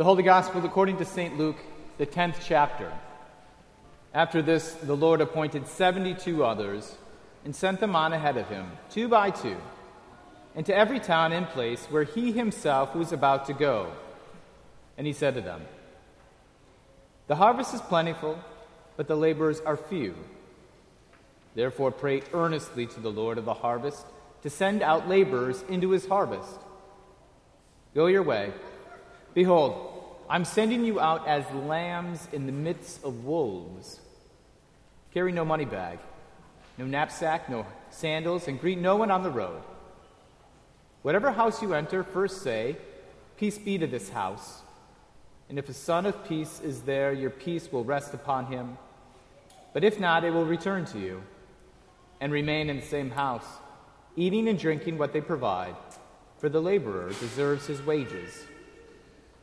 The Holy Gospel according to St. Luke, the 10th chapter. After this, the Lord appointed 72 others and sent them on ahead of him, two by two, into every town and place where he himself was about to go. And he said to them, The harvest is plentiful, but the laborers are few. Therefore, pray earnestly to the Lord of the harvest to send out laborers into his harvest. Go your way. Behold, I'm sending you out as lambs in the midst of wolves. Carry no money bag, no knapsack, no sandals, and greet no one on the road. Whatever house you enter, first say, Peace be to this house. And if a son of peace is there, your peace will rest upon him. But if not, it will return to you and remain in the same house, eating and drinking what they provide, for the laborer deserves his wages.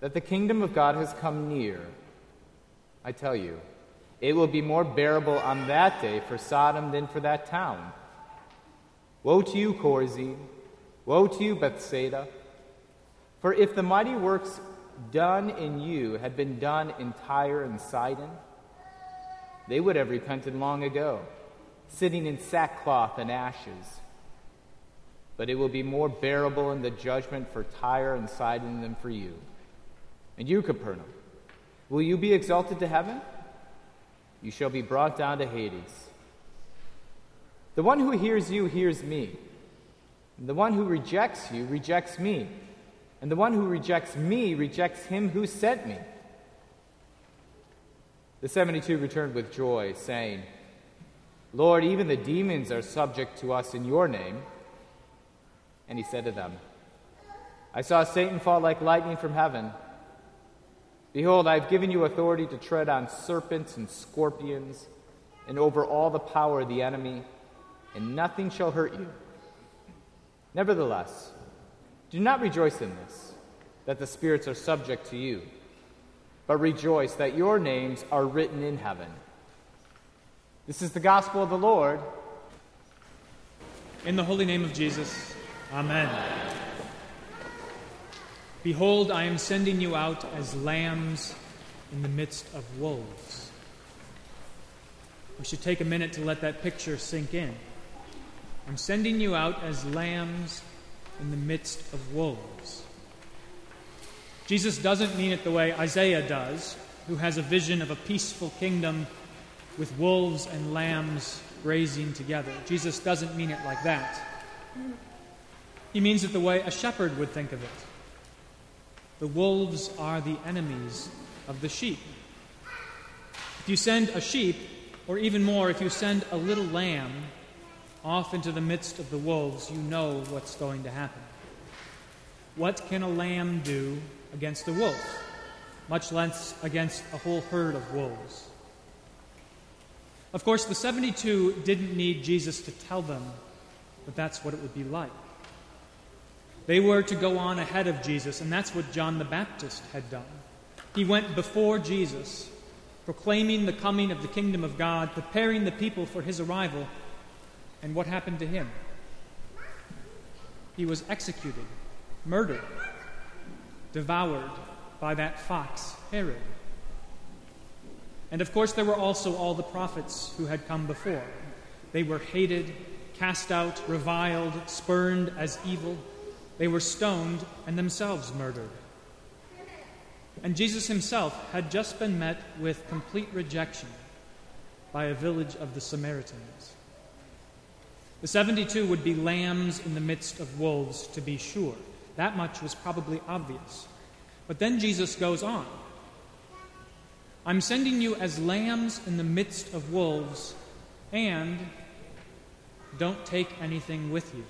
that the kingdom of God has come near. I tell you, it will be more bearable on that day for Sodom than for that town. Woe to you, Chorazin! Woe to you, Bethsaida! For if the mighty works done in you had been done in Tyre and Sidon, they would have repented long ago sitting in sackcloth and ashes. But it will be more bearable in the judgment for Tyre and Sidon than for you. And you, Capernaum, will you be exalted to heaven? You shall be brought down to Hades. The one who hears you hears me. And the one who rejects you rejects me. And the one who rejects me rejects him who sent me. The 72 returned with joy, saying, Lord, even the demons are subject to us in your name. And he said to them, I saw Satan fall like lightning from heaven. Behold, I have given you authority to tread on serpents and scorpions and over all the power of the enemy, and nothing shall hurt you. Nevertheless, do not rejoice in this, that the spirits are subject to you, but rejoice that your names are written in heaven. This is the gospel of the Lord. In the holy name of Jesus, Amen. Behold, I am sending you out as lambs in the midst of wolves. We should take a minute to let that picture sink in. I'm sending you out as lambs in the midst of wolves. Jesus doesn't mean it the way Isaiah does, who has a vision of a peaceful kingdom with wolves and lambs grazing together. Jesus doesn't mean it like that. He means it the way a shepherd would think of it. The wolves are the enemies of the sheep. If you send a sheep, or even more, if you send a little lamb off into the midst of the wolves, you know what's going to happen. What can a lamb do against a wolf, much less against a whole herd of wolves? Of course, the 72 didn't need Jesus to tell them that that's what it would be like. They were to go on ahead of Jesus, and that's what John the Baptist had done. He went before Jesus, proclaiming the coming of the kingdom of God, preparing the people for his arrival. And what happened to him? He was executed, murdered, devoured by that fox, Herod. And of course, there were also all the prophets who had come before. They were hated, cast out, reviled, spurned as evil. They were stoned and themselves murdered. And Jesus himself had just been met with complete rejection by a village of the Samaritans. The 72 would be lambs in the midst of wolves, to be sure. That much was probably obvious. But then Jesus goes on. I'm sending you as lambs in the midst of wolves, and don't take anything with you.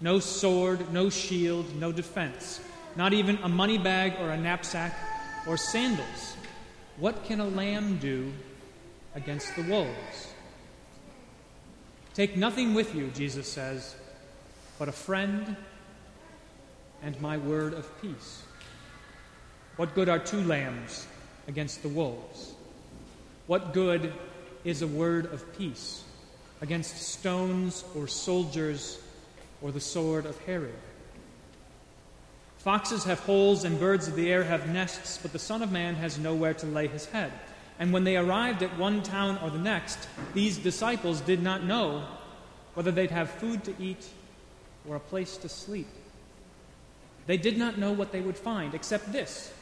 No sword, no shield, no defense, not even a money bag or a knapsack, or sandals. What can a lamb do against the wolves? Take nothing with you, Jesus says, but a friend and my word of peace. What good are two lambs against the wolves? What good is a word of peace against stones or soldiers or the sword of Herod? Foxes have holes and birds of the air have nests, but the Son of Man has nowhere to lay his head. And when they arrived at one town or the next, these disciples did not know whether they'd have food to eat or a place to sleep. They did not know what they would find, except this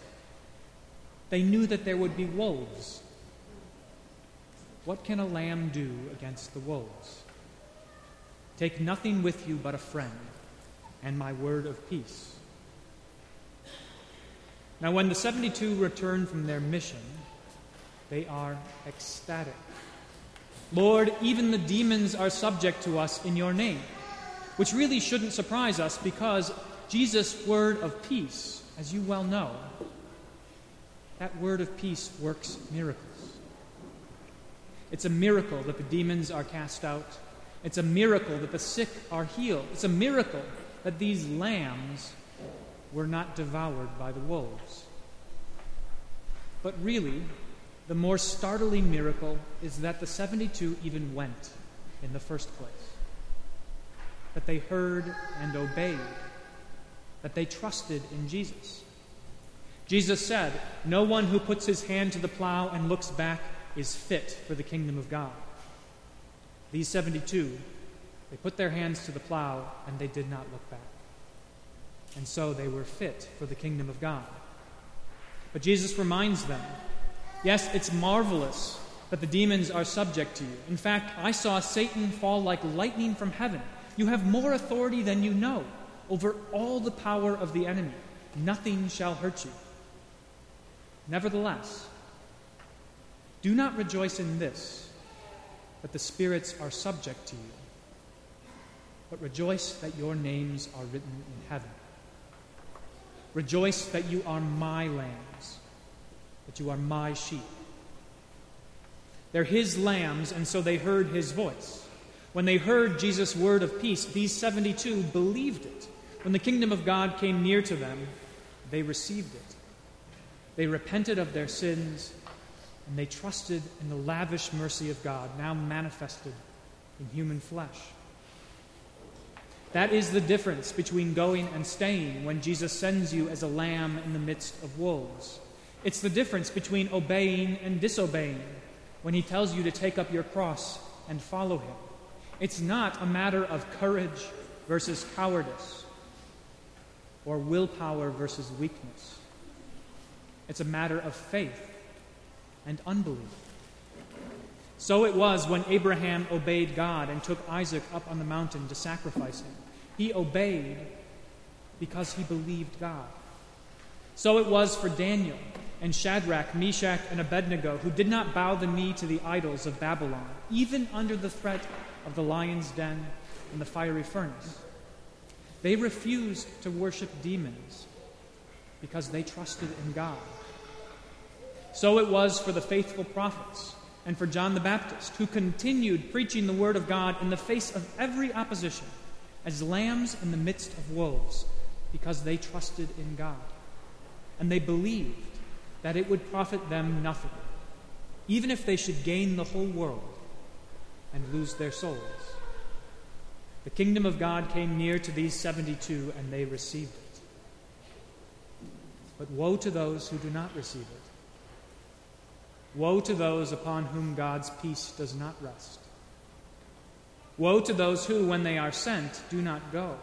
they knew that there would be wolves. What can a lamb do against the wolves? Take nothing with you but a friend and my word of peace. Now, when the 72 return from their mission, they are ecstatic. Lord, even the demons are subject to us in your name, which really shouldn't surprise us because Jesus' word of peace, as you well know, that word of peace works miracles. It's a miracle that the demons are cast out. It's a miracle that the sick are healed. It's a miracle that these lambs were not devoured by the wolves. But really, the more startling miracle is that the 72 even went in the first place. That they heard and obeyed. That they trusted in Jesus. Jesus said, No one who puts his hand to the plow and looks back is fit for the kingdom of God. These 72, they put their hands to the plow and they did not look back and so they were fit for the kingdom of God. But Jesus reminds them yes, it's marvelous that the demons are subject to you. In fact, I saw Satan fall like lightning from heaven. You have more authority than you know over all the power of the enemy. Nothing shall hurt you. Nevertheless, do not rejoice in this, that the spirits are subject to you, but rejoice that your names are written in heaven. Rejoice that you are my lambs, that you are my sheep. They're his lambs, and so they heard his voice. When they heard Jesus' word of peace, these 72 believed it. When the kingdom of God came near to them, they received it. They repented of their sins, and they trusted in the lavish mercy of God, now manifested in human flesh. That is the difference between going and staying when Jesus sends you as a lamb in the midst of wolves. It's the difference between obeying and disobeying when he tells you to take up your cross and follow him. It's not a matter of courage versus cowardice or willpower versus weakness. It's a matter of faith and unbelief. So it was when Abraham obeyed God and took Isaac up on the mountain to sacrifice him. He obeyed because he believed God. So it was for Daniel and Shadrach, Meshach, and Abednego, who did not bow the knee to the idols of Babylon, even under the threat of the lion's den and the fiery furnace. They refused to worship demons because they trusted in God. So it was for the faithful prophets and for John the Baptist, who continued preaching the word of God in the face of every opposition, as lambs in the midst of wolves, because they trusted in God. And they believed that it would profit them nothing, even if they should gain the whole world and lose their souls. The kingdom of God came near to these 72, and they received it. But woe to those who do not receive it. Woe to those upon whom God's peace does not rest. Woe to those who, when they are sent, do not go.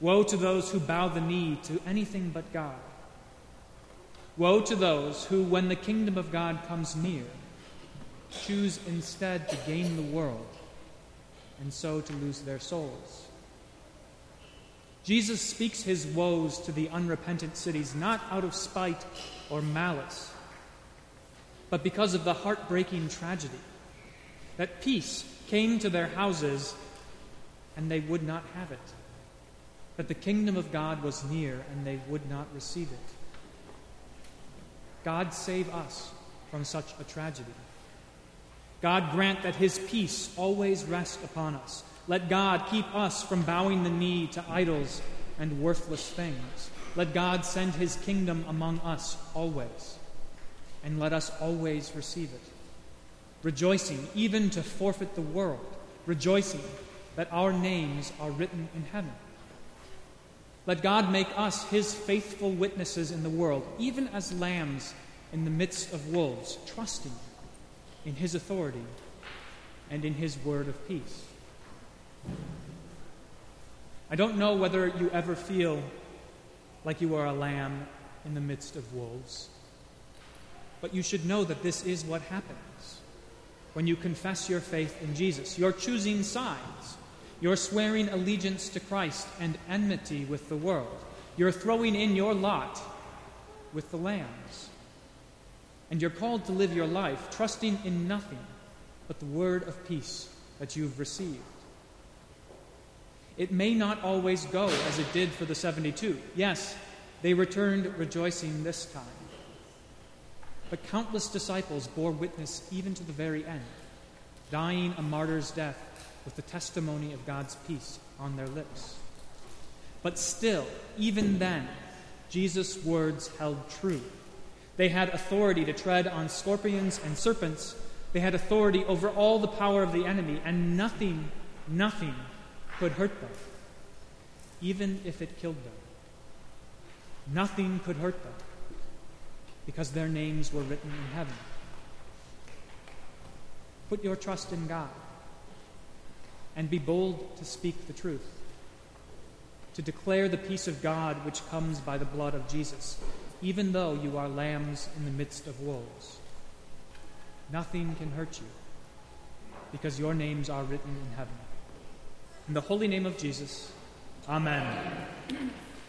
Woe to those who bow the knee to anything but God. Woe to those who, when the kingdom of God comes near, choose instead to gain the world and so to lose their souls. Jesus speaks his woes to the unrepentant cities not out of spite or malice but because of the heartbreaking tragedy that peace came to their houses and they would not have it, that the kingdom of God was near and they would not receive it. God save us from such a tragedy. God grant that his peace always rest upon us. Let God keep us from bowing the knee to idols and worthless things. Let God send his kingdom among us always, and let us always receive it. Rejoicing even to forfeit the world, rejoicing that our names are written in heaven. Let God make us his faithful witnesses in the world, even as lambs in the midst of wolves, trusting in his authority and in his word of peace. I don't know whether you ever feel like you are a lamb in the midst of wolves, but you should know that this is what happens when you confess your faith in Jesus. You're choosing sides. You're swearing allegiance to Christ and enmity with the world. You're throwing in your lot with the lambs. And you're called to live your life trusting in nothing but the word of peace that you've received. It may not always go as it did for the 72. Yes, they returned rejoicing this time. But countless disciples bore witness even to the very end, dying a martyr's death with the testimony of God's peace on their lips. But still, even then, Jesus' words held true. They had authority to tread on scorpions and serpents. They had authority over all the power of the enemy, and nothing, nothing could hurt them, even if it killed them. Nothing could hurt them because their names were written in heaven. Put your trust in God and be bold to speak the truth, to declare the peace of God which comes by the blood of Jesus, even though you are lambs in the midst of wolves. Nothing can hurt you because your names are written in heaven. In the holy name of Jesus, Amen.